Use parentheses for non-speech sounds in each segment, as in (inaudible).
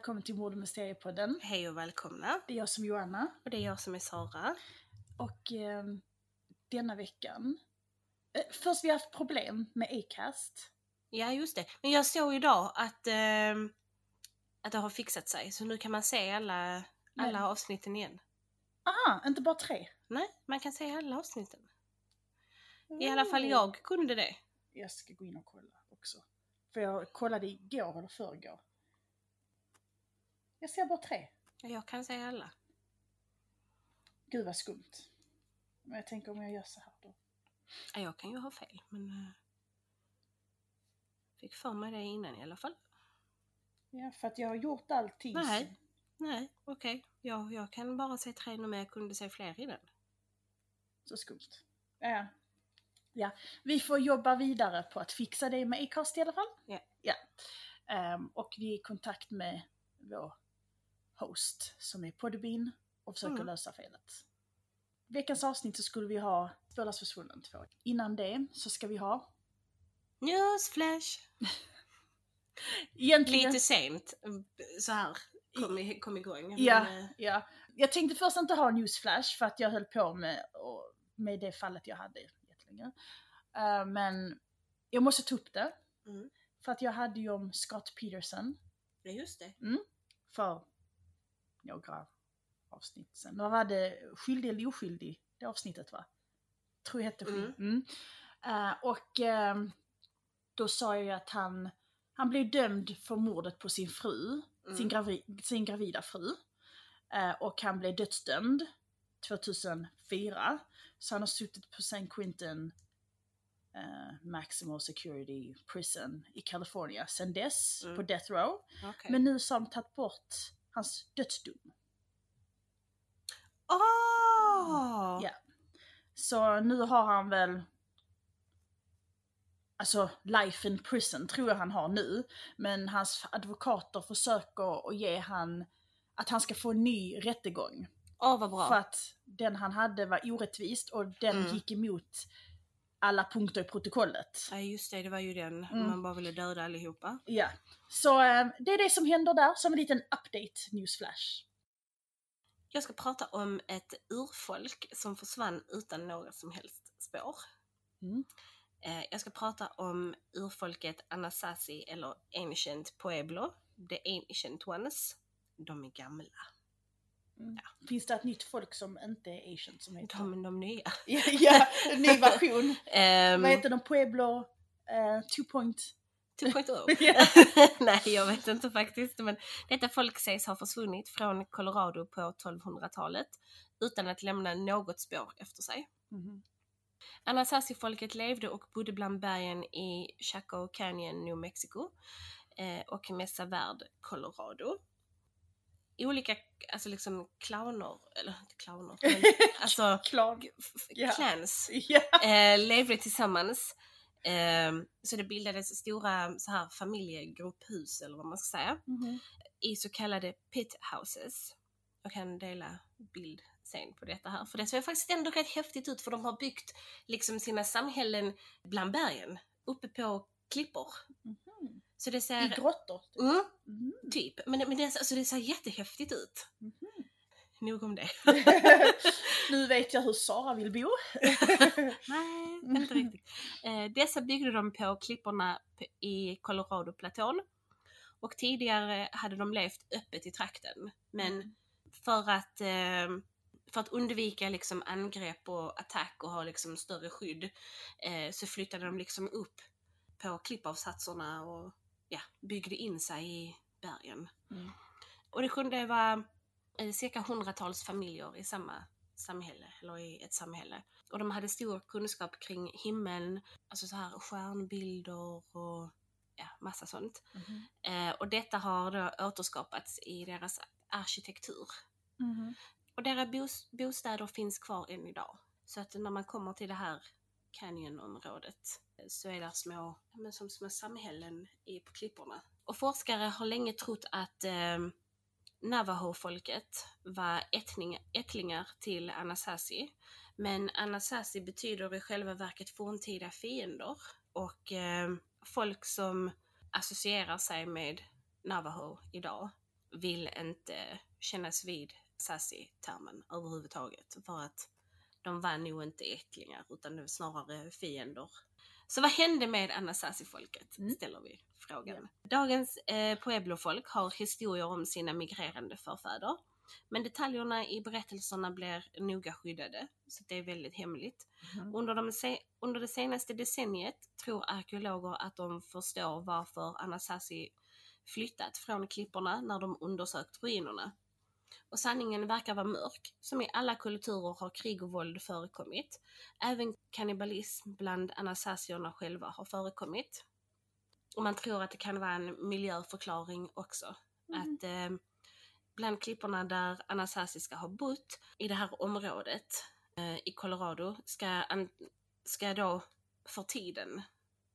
välkommen till Mord och Mysteriepodden. Hej och välkomna. Det är jag som är Joanna. Och det är jag som är Sara. Och eh, denna veckan... Eh, först, vi har haft problem med Acast. Ja, just det. Men jag såg idag att, eh, att det har fixat sig, så nu kan man se alla, alla Men- avsnitten igen. Aha, inte bara tre. Nej, man kan se alla avsnitten. I alla fall jag kunde det. Jag ska gå in och kolla också. För jag kollade igår eller förrgår. Jag ser bara tre. Jag kan se alla. Gud vad skumt. Men jag tänker om jag gör så här då. Ja, jag kan ju ha fel, men... eh, Fick för mig det innan i alla fall. Ja, för att jag har gjort allting. Nej. Nej, okej. Jag, jag kan bara se tre nu, men jag kunde se fler innan. Så skumt. Ja. ja. Vi får jobba vidare på att fixa det med Acast i alla fall. Ja. ja. Ehm, och vi är i kontakt med vår host som är Podbean och försöker Mm. lösa felet. Veckans avsnitt så skulle vi ha Spårlöst försvunnen 2. Innan det så ska vi ha Newsflash! (laughs) egentligen... Lite sent så här kom, i, kom igång. Ja, Men, eh, ja. Jag tänkte först inte ha newsflash för att jag höll på med, med det fallet jag hade jättelänge. Eh, men jag måste ta upp det. Mm. För att jag hade ju om Scott Peterson ja, just det. för några avsnitt sen. Vad var det? Skyldig eller oskyldig? Det avsnittet va? Tror jag hette skyldig. Mm. Eh, och ehm, då sa jag ju att han, han blev dömd för mordet på sin fru, Mm. sin, gravi, sin gravida fru. Eh, och han blev dödsdömd 2004. Så han har suttit på San Quentin eh, Maximal Security Prison i California sedan dess, Mm. på Death Row. Okej. Men nu så har de tagit bort hans dödsdom. Åh! Ja. Så nu har han väl Alltså life in prison tror jag han har nu. Men hans advokater försöker att ge han att han ska få en ny rättegång. Åh, vad bra. För att den han hade var orättvist och den Mm. gick emot alla punkter i protokollet. Ja, just det. Det var ju den. Mm. Man bara ville döda allihopa. Ja. Så eh, det är det som händer där som en liten update newsflash. Jag ska prata om ett urfolk som försvann utan några som helst spår. Mm. Eh, Jag ska prata om urfolket Anasazi eller Ancient Pueblo, the Ancient Ones. De är gamla. Finns det ett nytt folk som inte är asian som heter? De de nya. (laughs) Ja, ja, en ny version. Ehm, Vad heter de? Pueblo eh, 2.0? 2.0. (laughs) Ja. (laughs) Nej, jag vet inte faktiskt. Men detta folk sägs ha försvunnit från Colorado på 1200-talet utan att lämna något spår efter sig. Mhm. Anasazi-folket levde och bodde bland bergen i Chaco Canyon, New Mexico eh, och Mesa Verde, Colorado. Olika, alltså liksom clowner, eller inte clowner, (laughs) men alltså Ja. clans Ja. eh, levde tillsammans. Eh, så det bildades stora så här familjegrupphus eller vad man ska säga Mhm. i så kallade pit houses. Jag kan dela bild sen på detta här för det ser faktiskt ändå rätt häftigt ut för de har byggt liksom sina samhällen bland bergen uppe på klippor. Mhm. Så det I ser... grottor. Mm, Mhm. typ. Men, men det, alltså det ser jättehäftigt ut. Mhm. Nog om det. (laughs) nu vet jag hur Sara vill bo. (laughs) Nej, inte riktigt. Eh, dessa byggde de på klipporna i Colorado-platån. Och tidigare hade de levt öppet i trakten. Men för att, eh, för att undvika liksom angrepp och attack och ha liksom större skydd eh, så flyttade de liksom upp på klippavsatserna och ja, byggde in sig i bergen. Mm. Och det kunde vara eh, cirka hundratals familjer i samma samhälle, eller i ett samhälle. Och de hade stor kunskap kring himmeln, alltså så här stjärnbilder och ja, massa sånt. Mhm. Eh, och detta har då återskapats i deras arkitektur. Mhm. Och deras bos- bostäder finns kvar än idag. Så att när man kommer till det här canyonområdet eh, så är det små, men som små samhällen i, på klipporna. Och forskare har länge trott att eh, Navajo-folket var ättning, ättlingar till Anasazi. Men Anasazi betyder i själva verket forntida fiender. Och eh, folk som associerar sig med Navajo idag vill inte kännas vid Sassi-termen överhuvudtaget. För att de var nog inte ättlingar utan det var snarare fiender. Så vad hände med Anasazi-folket? Mm. Ställer vi frågan. Dagens eh, Pueblo-folk har historier om sina migrerande förfäder. Men detaljerna i berättelserna blir noga skyddade, så det är väldigt hemligt. Mhm. Under, de under det senaste decenniet tror arkeologer att de förstår varför Anasazi flyttat från klipporna när de undersökt ruinerna. Och sanningen verkar vara mörk. Som i alla kulturer har krig och våld förekommit. Även kannibalism bland anasasierna själva har förekommit. Och man tror att det kan vara en miljöförklaring också. Mhm. Att eh, bland klipporna där Anasazi ska ha bott, i det här området eh, i Colorado, ska, an, ska då för tiden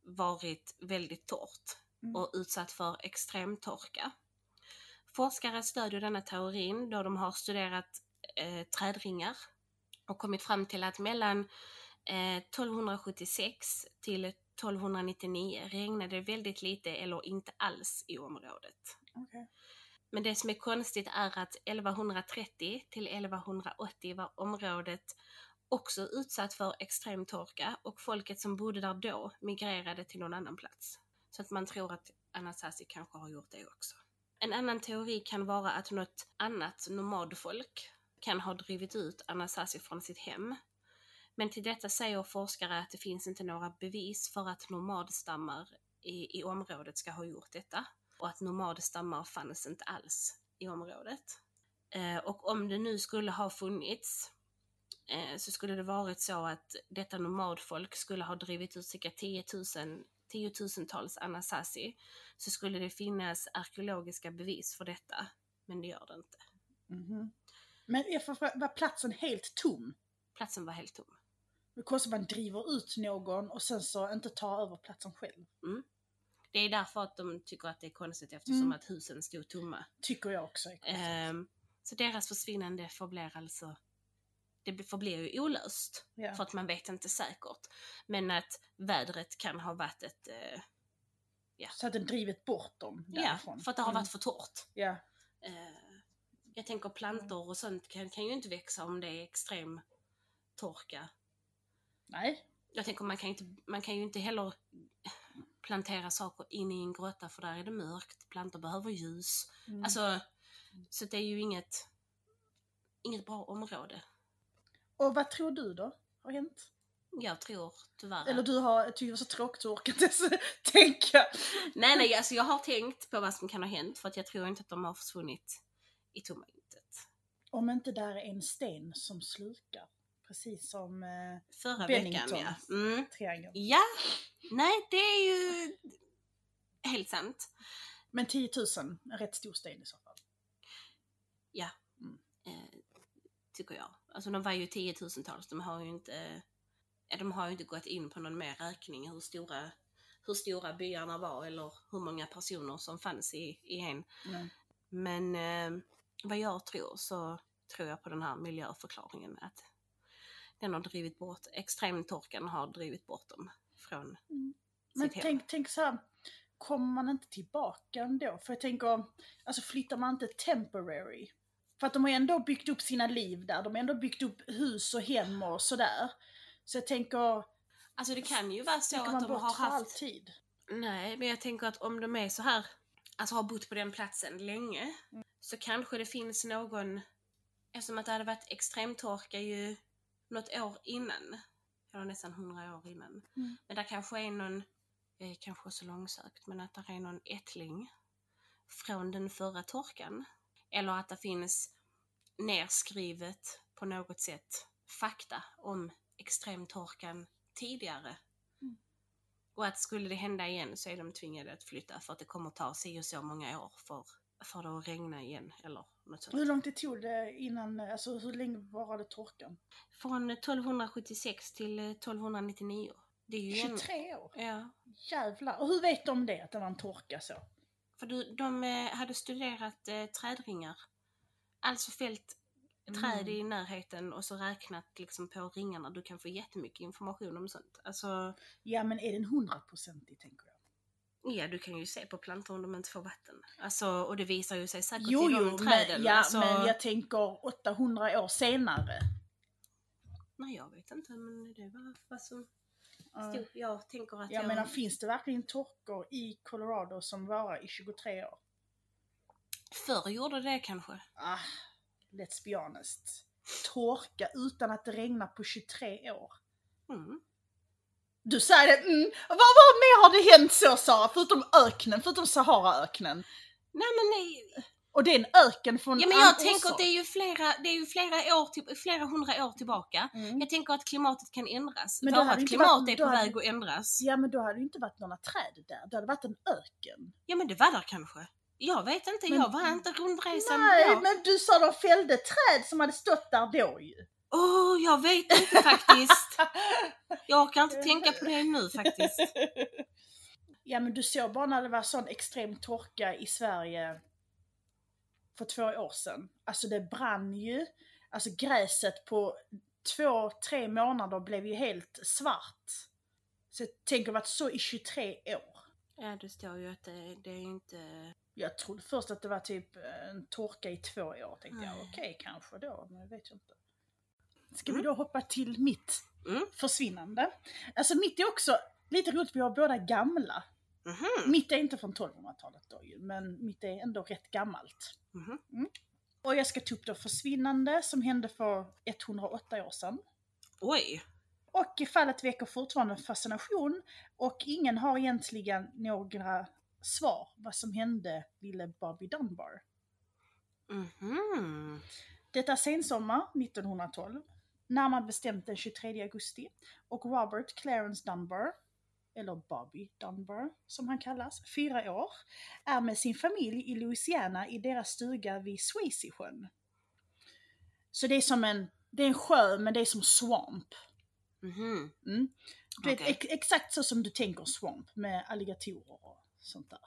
varit väldigt torrt Mm. och utsatt för extrem torka. Forskare stödjer denna teorin då de har studerat eh, trädringar och kommit fram till att mellan eh, 1276 till 1299 regnade det väldigt lite eller inte alls i området. Okej. Men det som är konstigt är att 1130 till 1180 var området också utsatt för extrem torka och folket som bodde där då migrerade till någon annan plats. Så att man tror att Anasazi kanske har gjort det också. En annan teori kan vara att något annat nomadfolk kan ha drivit ut Anasazi från sitt hem. Men till detta säger forskare att det finns inte några bevis för att nomadstammar i, i området ska ha gjort detta. Och att nomadstammar fanns inte alls i området. Eh, och om det nu skulle ha funnits eh, så skulle det varit så att detta nomadfolk skulle ha drivit ut cirka 10 000 tiotusentals Anasazi så skulle det finnas arkeologiska bevis för detta. Men det gör det inte. Mhm. Men är för- var platsen helt tom? Platsen var helt tom. Det att man driver ut någon och sen så inte tar över platsen själv. Det är därför att de tycker att det är konstigt eftersom Mm. att husen stod tomma. Tycker jag också. Ehm, så deras försvinnande förblir alltså det förblir ju olöst ja. för att man vet inte säkert. Men att vädret kan ha varit ett... Eh, Så att den drivit bort dem ja, därifrån. för att det har Mm. varit för torrt. Ja. Eh, jag tänker plantor och sånt kan, kan ju inte växa om det är extrem torka. Nej. Jag tänker man kan, inte, man kan ju inte heller plantera saker in i en grotta för där är det mörkt. Plantor behöver ljus. Mm. Alltså, så det är ju inget, inget bra område. Och vad tror du då har hänt? Jag tror tyvärr Eller du har, tycker det var så tråkigt så orkar inte ens (laughs) tänka. Nej, nej, alltså jag har tänkt på vad som kan ha hänt för att jag tror inte att de har försvunnit i tomma intet. Om inte där är en sten som slukar. Precis som eh, Förra Bennington. veckan, ja. Mm. triangeln. Ja, nej, det är ju helt sant. Men 10 000, en rätt stor sten i så fall. Eh, tycker jag. Alltså de var ju tiotusentals, de har ju inte, eh, de har ju inte gått in på någon mer räkning hur stora, hur stora byarna var eller hur många personer som fanns i, i en. Mm. Men eh, vad jag tror så tror jag på den här miljöförklaringen att den har drivit bort, extremtorkan har drivit bort dem från Men sitt hem. tänk, tänk så här, kommer man inte tillbaka ändå? För jag tänker, alltså flyttar man inte temporary? För att de har ändå byggt upp sina liv där, de har ändå byggt upp hus och hem och sådär. Så jag tänker, Alltså det kan ju vara så att de har haft alltid? Nej, men jag tänker att om de är så här, alltså har bott på den platsen länge, så kanske det finns någon, eftersom att det hade varit extremtorka ju något år innan, eller nästan hundra år innan. Mm. Men där kanske är någon, är kanske så långsökt, men att det är någon ättling från den förra torkan. Eller att det finns nerskrivet på något sätt fakta om extremtorkan tidigare. Mm. Och att skulle det hända igen så är de tvingade att flytta för att det kommer ta sig och så många år för, för det att regna igen eller något sånt. Hur lång tid tog det innan, alltså hur länge varade torkan? Från 1276 till eh, 1299. Det är ju en, 23 år? Ja. Jävlar. Och hur vet de det, att det var en torka så? För du, de eh, hade studerat eh, trädringar. Alltså fällt Mm. träd i närheten och så räknat liksom på ringarna. Du kan få jättemycket information om sånt. Alltså, Ja men är den hundraprocentig tänker jag? Ja, du kan ju se på plantor om de inte får vatten. Alltså, och det visar ju sig säkert Jo, i jo, de träden. men, ja, alltså, men jag tänker 800 år senare. Nej, jag vet inte, men det var vad som Ja. stod. Jag tänker att Jag jag... menar, finns det verkligen torkor i Colorado som varar i 23 år? Förr gjorde det kanske. Ah, let's be honest. Torka utan att det regnar på 23 år. Mm. Du säger det, mm. vad, vad mer har det hänt så Sara? Förutom öknen, förutom Saharaöknen. Nej men nej. Och det är en öken från Ja men jag tänker att det är ju flera, det är ju flera år, till, flera hundra år tillbaka. Mm. Jag tänker att klimatet kan ändras. Men då hade Vårat inte klimat varit- är på väg att ändras. Ja men då hade det inte varit några träd där, det hade varit en öken. Ja men det var där kanske. Jag vet inte, Men- jag var inte rundresan Nej, då. men du sa de fällde träd som hade stått där då ju. Åh, jag vet inte faktiskt. (laughs) Jag orkar inte tänka på det nu faktiskt. (laughs) Ja men du såg bara när det var sån extrem torka i Sverige för två år sedan. Alltså det brann ju. Alltså gräset på två, tre månader blev ju helt svart. Så jag tänker varit så i 23 år. Ja, det står ju att det, det är inte... Jag trodde först att det var typ en torka i två år. Tänkte jag Nej. okej kanske då, men jag vet ju inte. Ska vi då hoppa till mitt Mm. försvinnande? Alltså mitt är också lite roligt, vi har båda gamla. Mhm. Mitt är inte från 1200-talet då ju, men mitt är ändå rätt gammalt. Mhm. Och jag ska ta upp då försvinnande som hände för 108 år sedan. Oj. Och fallet väcker fortfarande fascination och ingen har egentligen några svar vad som hände lille Bobby Dunbar. Mhm. Detta är sensommar 1912, närmare bestämt den 23 augusti, och Robert Clarence Dunbar, eller Bobby Dunbar som han kallas, fyra år, är med sin familj i Louisiana i deras stuga vid Swayze-sjön. Så det är som en, det är en sjö men det är som swamp. Mhm. Mm. Du vet, Okej. ex- exakt så som du tänker swamp med alligatorer och sånt där.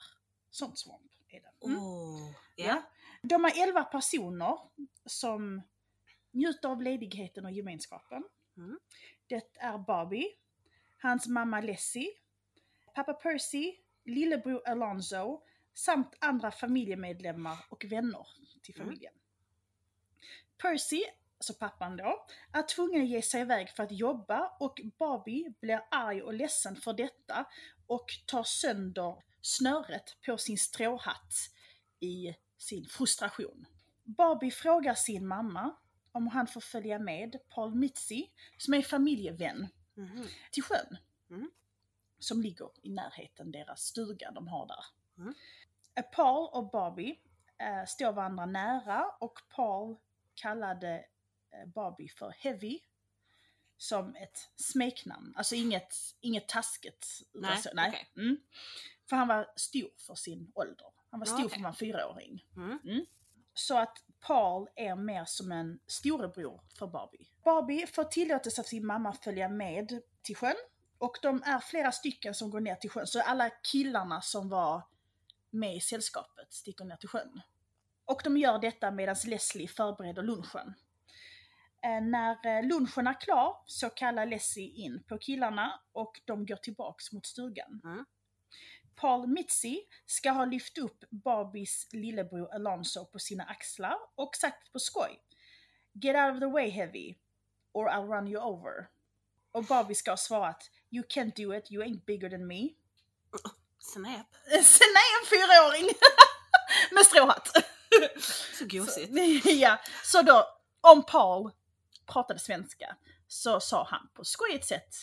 Sånt swamp är det. Mm. Åh. Ja. Ja. De är 11 personer som njuter av ledigheten och gemenskapen. Mm. Det är Bobby, hans mamma Leslie, pappa Percy, lillebror Alonzo samt andra familjemedlemmar och vänner till Mm. familjen. Percy, alltså pappan då, är tvungen att ge sig iväg för att jobba och Bobby blir arg och ledsen för detta och tar sönder snöret på sin stråhatt i sin frustration. Barbie frågar sin mamma om han får följa med Paul Mitzi, som är familjevän, Mhm. till sjön. Mm. Som ligger i närheten deras stuga de har där. Mm. Paul och Barbie eh, står varandra nära och Paul kallade eh, Barbie för Heavy som ett smeknamn. Alltså inget, inget taskigt. Nej, så, nej. okej. Mm. För han var stor för sin ålder. Han var stor okej. för att vara en fyraåring. Mm. Så att Paul är mer som en storebror för Barbie. Barbie får tillåtelse av sin mamma att följa med till sjön. Och de är flera stycken som går ner till sjön. Så alla killarna som var med i sällskapet sticker ner till sjön. Och de gör detta medan Leslie förbereder lunchen. Eh, när eh, lunchen är klar så kallar Leslie in på killarna och de går tillbaks mot stugan. Mm. Paul Mitzi ska ha lyft upp Barbies lillebror Alonso på sina axlar och sagt på skoj Get out of the way heavy or I'll run you over. Och Barbie ska ha svarat You can't do it, you ain't bigger than me. Är en (laughs) fyraåring (laughs) med stråhatt. (laughs) Så gosigt. Så, ja, så då om Paul pratade svenska så sa han på skojigt sätt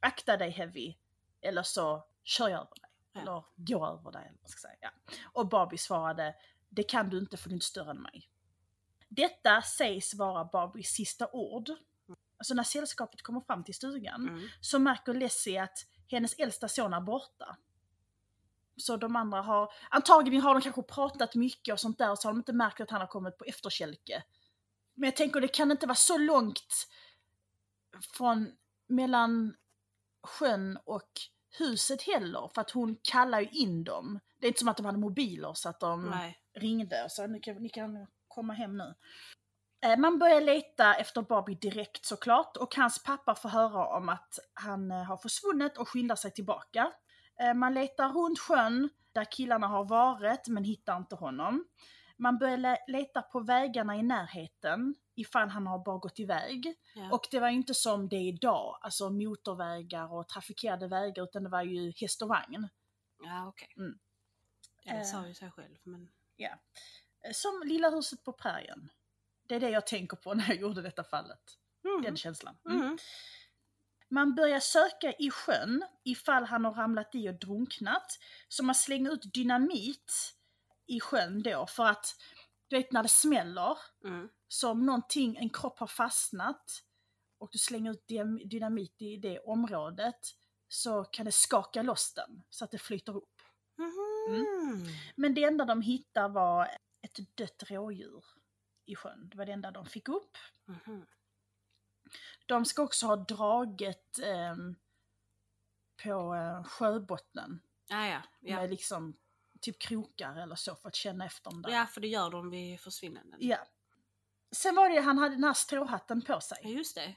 Akta dig heavy eller så kör jag över. Ja. Eller går över dig. Eller vad ska säga. Ja. Och Barbie svarade Det kan du inte för du är inte större än mig. Detta sägs vara Barbies sista ord. Alltså när sällskapet kommer fram till stugan Mm. så märker Leslie att hennes äldsta son är borta. Så de andra har, antagligen har de kanske pratat mycket och sånt där så har de inte märkt att han har kommit på efterkälke. Men jag tänker det kan inte vara så långt från mellan sjön och huset heller för att hon kallar ju in dem. Det är inte som att de hade mobiler så att de Nej. ringde och sa ni kan, ni kan komma hem nu. Eh, Man börjar leta efter Barbie direkt såklart och hans pappa får höra om att han eh, har försvunnit och skyndar sig tillbaka. Eh, Man letar runt sjön där killarna har varit men hittar inte honom. Man börjar le- leta på vägarna i närheten ifall han har bara gått iväg. Ja. Och det var inte som det är idag, alltså motorvägar och trafikerade vägar utan det var ju häst och vagn. ja, okej. Mm. Ja, det Eh. sa ju sig själv, men... Eh, Som Lilla huset på prärien. Det är det jag tänker på (laughs) när jag gjorde detta fallet. Mm. Den känslan. Mm. Mm. Man börjar söka i sjön ifall han har ramlat i och drunknat. Så man slänger ut dynamit i sjön då för att, du vet när det smäller, Mm. så om någonting, en kropp har fastnat och du slänger ut dy- dynamit i det området så kan det skaka loss den så att det flyter upp. Mhm. Men det enda de hittar var ett dött rådjur i sjön. Det var det enda de fick upp. Mhm. De ska också ha dragit ehm, på eh, sjöbottnen Ja, ja. Ja. med liksom typ krokar eller så för att känna efter dem där. ja, för det gör de vid försvinnanden. Ja. Sen var det ju, han hade den här stråhatten på Ja, sig. just det.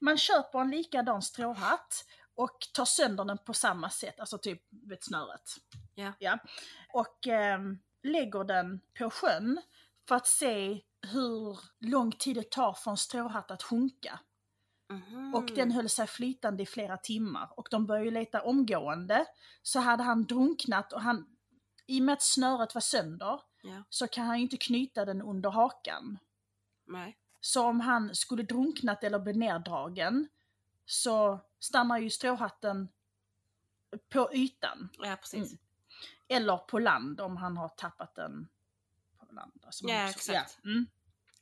Man köper en likadan stråhatt och tar sönder den på samma sätt, alltså typ vet, snöret. Ja. ja. Och ehm, lägger den på sjön för att se hur lång tid det tar för en stråhatt att sjunka. Mhm. Och den höll sig flytande i flera timmar och de började leta omgående. Så hade han drunknat och han, i och med att snöret var sönder, Ja. så kan han ju inte knyta den under hakan. Nej. Så om han skulle drunknat eller bli neddragen så stannar ju stråhatten på ytan. Ja, precis. Mm. Eller på land om han har tappat den på land. Alltså Ja, också- exakt. Ja. Mm.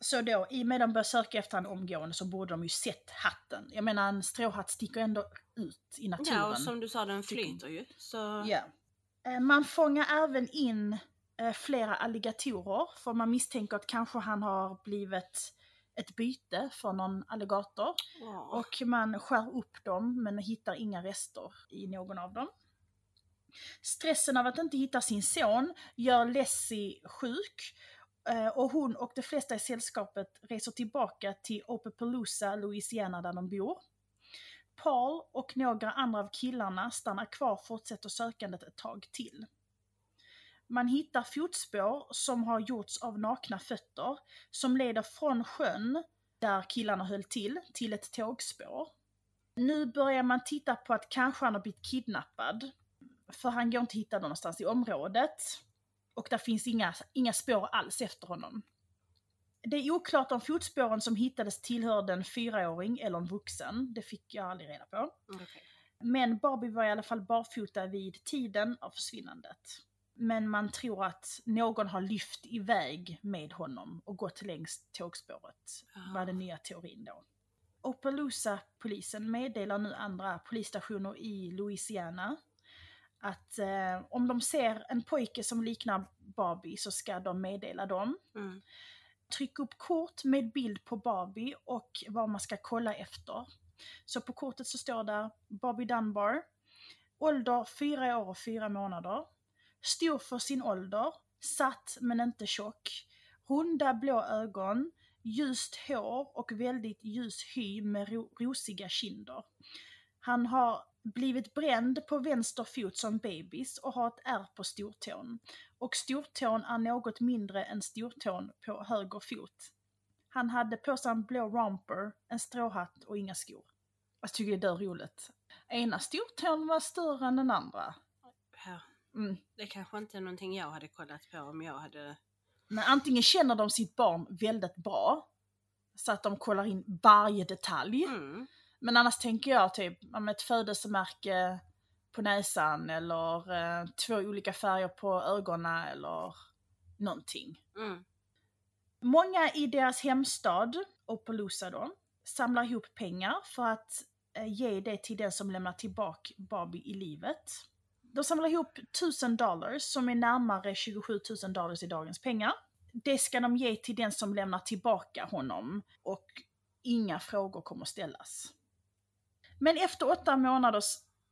Så då, i och med att de började söka efter han omgående så borde de ju sett hatten. Jag menar en stråhatt sticker ändå ut i naturen. Ja, och som du sa, den flyter ju. Så... Ja. Eh, Man fångar även in eh, flera alligatorer för man misstänker att kanske han har blivit ett byte för någon alligator. Åh. Och man skär upp dem men hittar inga rester i någon av dem. Stressen av att inte hitta sin son gör Leslie sjuk eh, och hon och de flesta i sällskapet reser tillbaka till Opepalooza, Louisiana där de bor. Paul och några andra av killarna stannar kvar och fortsätter sökandet ett tag till. Man hittar fotspår som har gjorts av nakna fötter som leder från sjön där killarna höll till, till ett tågspår. Nu börjar man titta på att kanske han har blivit kidnappad. För han går inte att hitta någonstans i området. Och där finns inga, inga spår alls efter honom. Det är oklart om fotspåren som hittades tillhörde en fyraåring eller en vuxen. Det fick jag aldrig reda på. Okej. Men Barbie var i alla fall barfota vid tiden av försvinnandet. Men man tror att någon har lyft iväg med honom och gått längs tågspåret. Ah. Var den nya teorin då. Opelousas-polisen meddelar nu andra polisstationer i Louisiana att eh, om de ser en pojke som liknar Barbie så ska de meddela dem. Mm. Tryck upp kort med bild på Barbie och vad man ska kolla efter. Så på kortet så står det, Barbie Dunbar, ålder 4 år och 4 månader, stor för sin ålder, satt men inte tjock, runda blå ögon, ljust hår och väldigt ljus hy med ro- rosiga kinder. Han har blivit bränd på vänster fot som bebis och har ett ärr på stortån. Och stortån är något mindre än stortån på höger fot. Han hade på sig en blå romper, en stråhatt och inga skor. Jag tycker det är roligt. Ena stortån var större än den andra. Ja. Mm. Det kanske inte är någonting jag hade kollat på om jag hade... Men antingen känner de sitt barn väldigt bra, så att de kollar in varje detalj. Mm. Men annars tänker jag typ om ett födelsemärke på näsan eller eh, två olika färger på ögonen eller någonting. Mm. Många i deras hemstad, Opelousas då, samlar ihop pengar för att eh, ge det till den som lämnar tillbaka Barbie i livet. De samlar ihop 1000 dollars som är närmare 27 000 dollars i dagens pengar. Det ska de ge till den som lämnar tillbaka honom och inga frågor kommer ställas. Men efter åtta månaders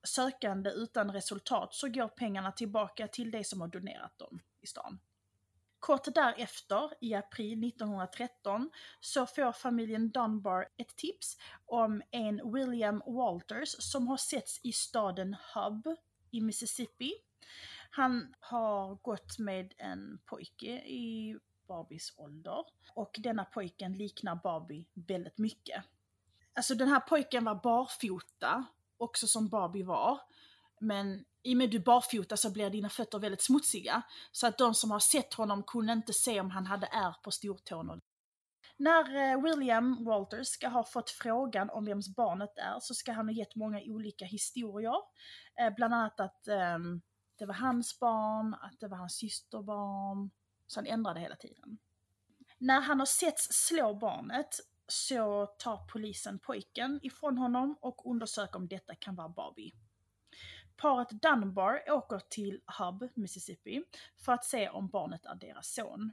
sökande utan resultat så går pengarna tillbaka till de som har donerat dem i stan. Kort därefter, i april 1913, så får familjen Dunbar ett tips om en William Walters som har setts i staden Hub i Mississippi. Han har gått med en pojke i Barbies ålder och denna pojken liknar Barbie väldigt mycket. Alltså den här pojken var barfota, också som Barbie var. Men i och med att du är barfota så blir dina fötter väldigt smutsiga. Så att de som har sett honom kunde inte se om han hade ärr på stortån. När eh, William Walters ska ha fått frågan om vems barnet är så ska han ha gett många olika historier. Eh, bland annat att um, det var hans barn, att det var hans systerbarn. Så han ändrade hela tiden. När han har setts slå barnet så tar polisen pojken ifrån honom och undersöker om detta kan vara Barbie. Paret Dunbar åker till Hub, Mississippi, för att se om barnet är deras son.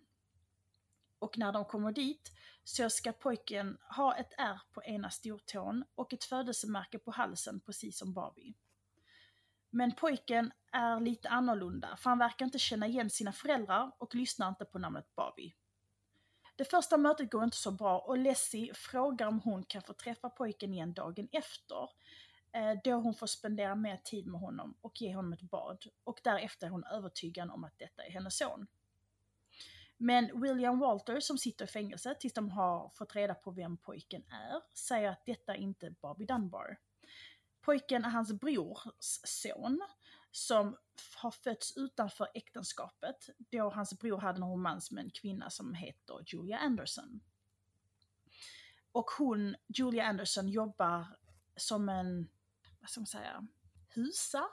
Och när de kommer dit så ska pojken ha ett ärr på ena stortån och ett födelsemärke på halsen precis som Barbie. Men pojken är lite annorlunda för han verkar inte känna igen sina föräldrar och lyssnar inte på namnet Barbie. Det första mötet går inte så bra och Lessie frågar om hon kan få träffa pojken igen dagen efter. Eh, då hon får spendera mer tid med honom och ge honom ett bad. Och därefter är hon övertygad om att detta är hennes son. Men William Walter som sitter i fängelse tills de har fått reda på vem pojken är, säger att detta inte är Bobby Dunbar. Pojken är hans brors son som har fötts utanför äktenskapet då hans bror hade en romans med en kvinna som heter Julia Anderson. Och hon, Julia Anderson, jobbar som en, vad ska man säga, husa,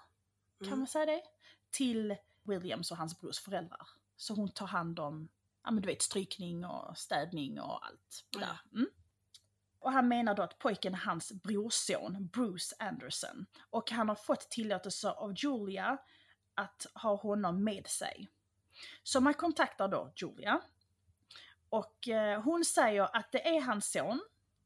kan mm. man säga det? Till Williams och hans brors föräldrar. Så hon tar hand om, ja men du vet strykning och städning och allt. Där. Mm. Och han menar då att pojken är hans brorson, Bruce Anderson. Och han har fått tillåtelse av Julia att ha honom med sig. Så man kontaktar då Julia. Och eh, hon säger att det är hans son,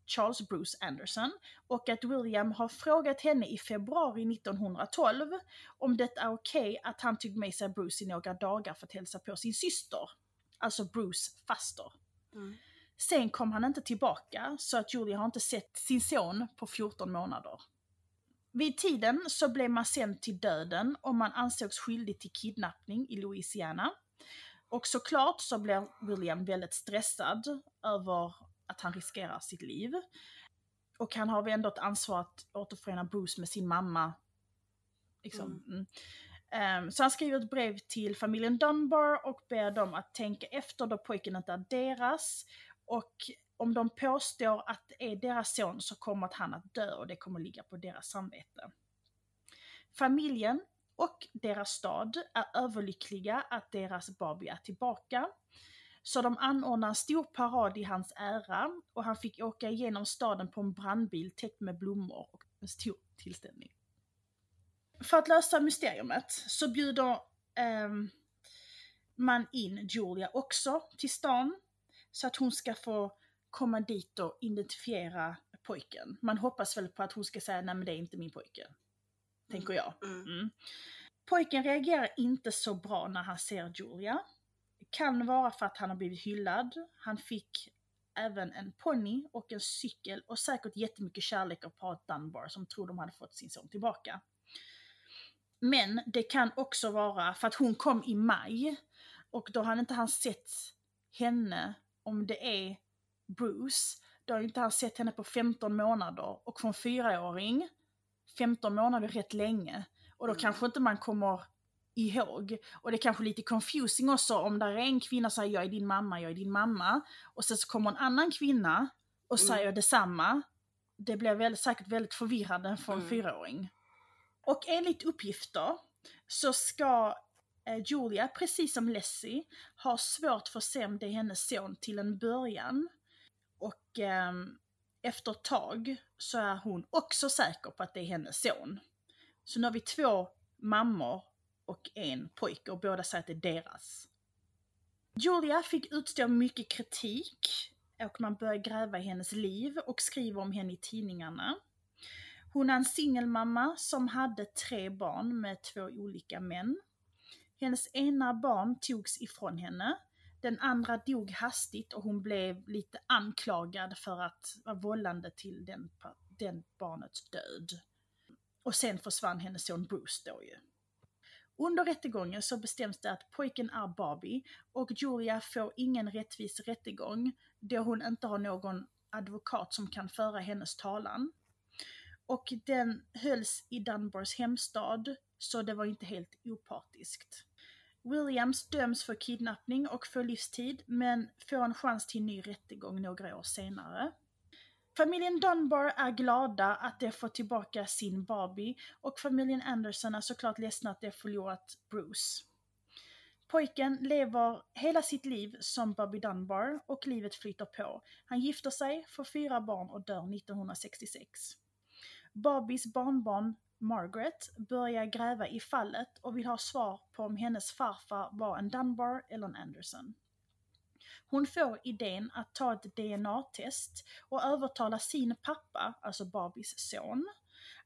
Charles Bruce Anderson, och att William har frågat henne i februari 1912 om det är okej okay att han tog med sig Bruce i några dagar för att hälsa på sin syster. Alltså Bruce faster. Mm. Sen kom han inte tillbaka, så att Julia har inte sett sin son på 14 månader. Vid tiden så blev man sänd till döden och man ansågs skyldig till kidnappning i Louisiana. Och såklart så blev William väldigt stressad över att han riskerar sitt liv. Och han har ändå ett ansvar att återförena Bruce med sin mamma. Liksom. Mm. Um, så han skriver ett brev till familjen Dunbar och ber dem att tänka efter då pojken inte är deras och om de påstår att det är deras son så kommer att han att dö och det kommer ligga på deras samvete. Familjen och deras stad är överlyckliga att deras Barbie är tillbaka. Så de anordnar en stor parad i hans ära och han fick åka igenom staden på en brandbil täckt med blommor och en stor tillställning. För att lösa mysteriet så bjuder eh, man in Julia också till stan så att hon ska få komma dit och identifiera pojken. Man hoppas väl på att hon ska säga nej men det är inte min pojke. Tänker jag. Mm. mm. Pojken reagerar inte så bra när han ser Julia. Kan vara för att han har blivit hyllad. Han fick även en ponny och en cykel och säkert jättemycket kärlek av paret Dunbar som tror de hade fått sin son tillbaka. Men det kan också vara för att hon kom i maj och då hade inte han sett henne om det är Bruce, då har inte han sett henne på 15 månader och från fyraåring, 15 månader är rätt länge. Och då mm. kanske inte man kommer ihåg. Och det är kanske lite confusing också om där är en kvinna som säger jag är din mamma, jag är din mamma. Och sen så kommer en annan kvinna och mm. säger detsamma. Det blir väldigt, säkert väldigt förvirrande för en mm. fyraåring. Och enligt uppgifter så ska Eh, Julia, precis som Lessie, har svårt för att se om det är hennes son till en början. Och eh, efter ett tag så är hon också säker på att det är hennes son. Så nu har vi två mammor och en pojke och båda säger att det är deras. Julia fick utstå mycket kritik och man börjar gräva i hennes liv och skriver om henne i tidningarna. Hon är en singelmamma som hade tre barn med två olika män. Hennes ena barn togs ifrån henne. Den andra dog hastigt och hon blev lite anklagad för att vara vållande till den, den barnets död. Och sen försvann hennes son Bruce då ju. Under rättegången så bestäms det att pojken är Barbie och Julia får ingen rättvis rättegång då hon inte har någon advokat som kan föra hennes talan. Och den hölls i Dunbars hemstad, så det var inte helt opartiskt. Williams döms för kidnappning och får livstid, men får en chans till ny rättegång några år senare. Familjen Dunbar är glada att de får tillbaka sin Barbie och familjen Anderson är såklart ledsna att de förlorat Bruce. Pojken lever hela sitt liv som Bobby Dunbar och livet flyter på. Han gifter sig, får fyra barn och dör 1966. Barbies barnbarn Margaret börjar gräva i fallet och vill ha svar på om hennes farfar var en Dunbar eller en Anderson. Hon får idén att ta ett DNA-test och övertala sin pappa, alltså Barbies son,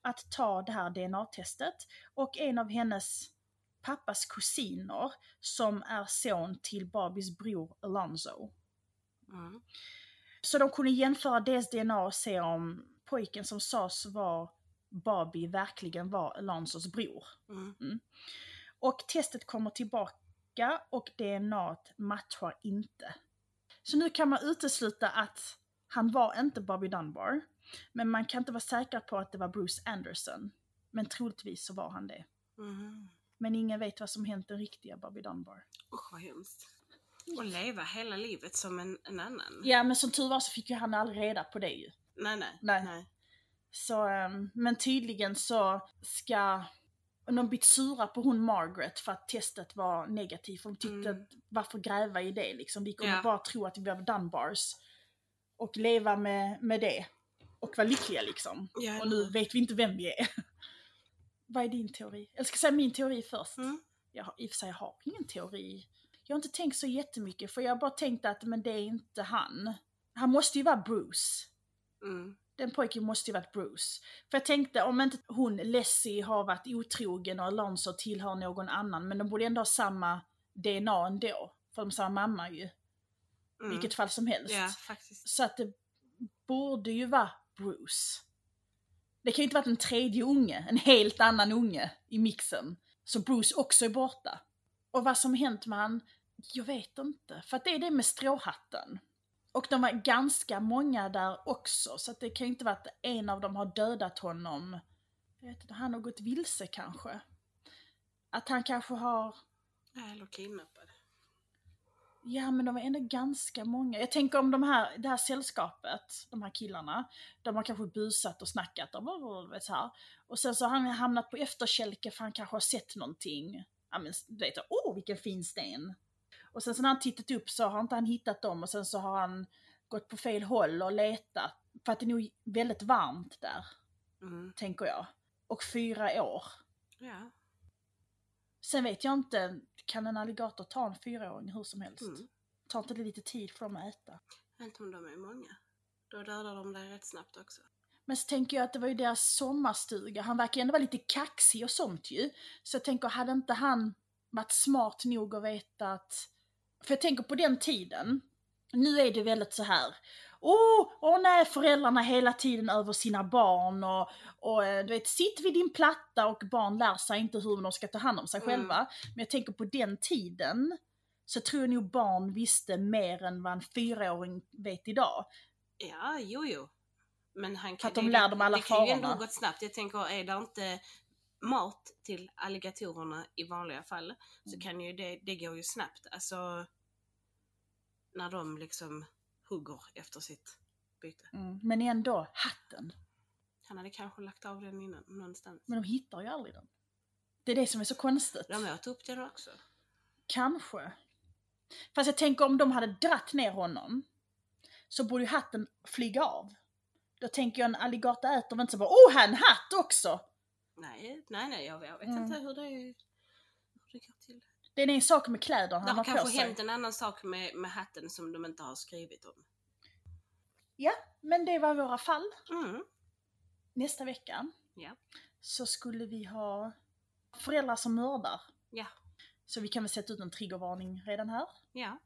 att ta det här DNA-testet och en av hennes pappas kusiner som är son till Barbies bror Alonzo. Mm. Så de kunde jämföra deras DNA och se om pojken som sades vara Barbie verkligen var Alonzos bror. Mm. Och testet kommer tillbaka och DNA matchar inte. Så nu kan man utesluta att han var inte Bobby Dunbar. Men man kan inte vara säker på att det var Bruce Anderson. Men troligtvis så var han det. Mm. Men ingen vet vad som hänt den riktiga Bobby Dunbar. Usch vad hemskt. Och leva hela livet som en, en annan. Ja men som tur var så fick ju han aldrig reda på det ju. Nej, nej. Nej. nej. Så, ehm, men tydligen så ska de blivit sura på hon Margaret för att testet var negativt. För de tyckte Mm. att varför gräva i det liksom? Vi kunde Ja. bara tro att vi var Dunbars. Och leva med, med det. Och vara lyckliga liksom. Ja, Och nu vet vi inte vem vi är. (laughs) Vad är din teori? Jag ska säga min teori först. Mm. Jag I och för sig jag har ingen teori. Jag har inte tänkt så jättemycket för jag har bara tänkt att men det är inte han. Han måste ju vara Bruce. Mm. Den pojken måste ju varit Bruce. För jag tänkte om inte hon, Leslie, har varit otrogen och Alonso tillhör någon annan, men de borde ändå ha samma DNA ändå. För de är samma mamma ju. Mm. Vilket fall som helst. Faktiskt. Så att det borde ju vara Bruce. Det kan ju inte varit en tredje unge, en helt annan unge i mixen. Så Bruce också är borta. Och vad som hänt med han, jag vet inte. För att det är det med stråhatten. Och de var ganska många där också, så det kan ju inte vara att en av dem har dödat honom. Jag vet inte, han har gått vilse kanske. Att han kanske har Eller kidnappad. Ja, men de är ändå ganska många. Jag tänker om de här, det här sällskapet, de här killarna, de har kanske busat och snackat och vet så här. Och sen så har han hamnat på efterkälke för han kanske har sett någonting. Ja men du vet, åh vilken fin sten. Och sen så när han tittat upp så har inte han hittat dem och sen så har han gått på fel håll och letat. För att det är nog väldigt varmt där, Mm. tänker jag. Och fyra år. Ja. Sen vet jag inte, kan en alligator ta en fyraåring hur som helst? Mm. Tar inte det lite tid för dem att äta? Inte om de är många. Då dödar de dig rätt snabbt också. Men så tänker jag att det var ju deras sommarstuga, han verkar ändå vara lite kaxig och sånt ju. Så jag tänker, hade inte han varit smart nog att veta att... För jag tänker på den tiden, nu är det väldigt så här. Åh, åh nej, föräldrarna hela tiden över sina barn och, och eh, du vet, sitt vid din platta och barn lär sig inte hur de ska ta hand om sig Mm. själva. Men jag tänker på den tiden så tror jag nog barn visste mer än vad en fyraåring vet idag. Ja, jo, jo. Men han kan, att de det- lär dem alla Det kan ju ändå farorna. gått snabbt. Jag tänker, är det inte mat till alligatorerna i vanliga fall så Mm. kan ju det, det går ju snabbt. Alltså när de liksom hugger efter sitt byte. Mm. Men ändå, hatten. Han hade kanske lagt av den innan någonstans. Men de hittar ju aldrig den. Det är det som är så konstigt. De åt upp den också. Kanske. Fast jag tänker om de hade dratt ner honom så borde ju hatten flyga av. Då tänker jag en alligator äter väl inte så bara åh, här är en hatt också! Nej, nej, nej, jag, jag vet Mm. inte hur det, hur det går till. Det är en sak med kläder Det han har har på kanske sig. hänt en annan sak med, med hatten som de inte har skrivit om. Ja, men det var våra fall. Mm. Nästa vecka Ja. så skulle vi ha föräldrar som mördar. Ja. Så vi kan väl sätta ut en triggervarning redan här. Ja.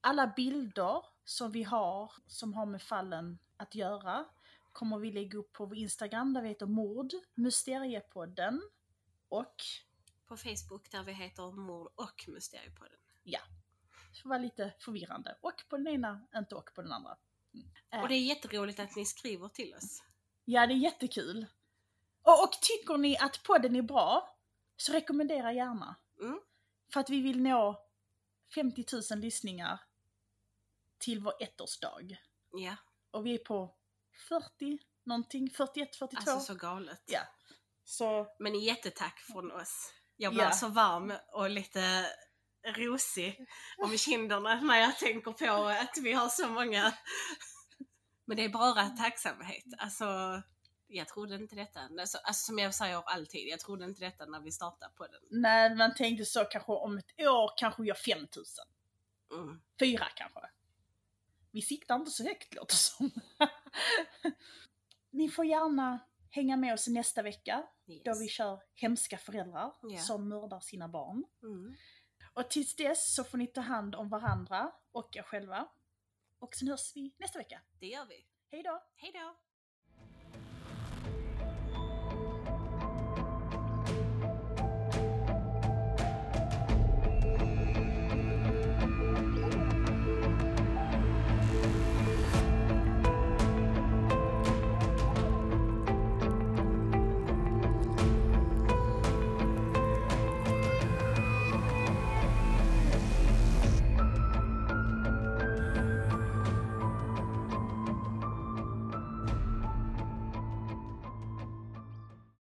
alla bilder som vi har som har med fallen att göra kommer vi lägga upp på vår Instagram där vi heter mord, Mysteriepodden och på Facebook där vi heter Mord och Mysteriepodden. Det får vara lite förvirrande. Och på den ena, inte och på den andra. Mm. Och det är jätteroligt att ni skriver till oss. Ja, det är jättekul. Och, och tycker ni att podden är bra, så rekommendera gärna. Mm. För att vi vill nå 50 000 lyssningar till vår ettårsdag. Ja, Och vi är på 40 någonting, 41, 42. alltså så galet. Ja. Så Men jättetack från oss. Jag blir Ja. så varm och lite rosig om kinderna när jag tänker på att vi har så många. Men det är bara tacksamhet. Alltså, jag trodde inte detta. Alltså, alltså, som jag säger alltid, jag trodde inte detta när vi startade på den. när man tänkte så kanske om ett år kanske vi gör 5 000. Mm. Fyra kanske. Vi siktar inte så högt låter som. (laughs) Ni får gärna hänga med oss nästa vecka Yes. då vi kör hemska föräldrar Ja. som mördar sina barn. Mm. Och tills dess så får ni ta hand om varandra och er själva. Och sen hörs vi nästa vecka. Det gör vi. Hej då! Hej då!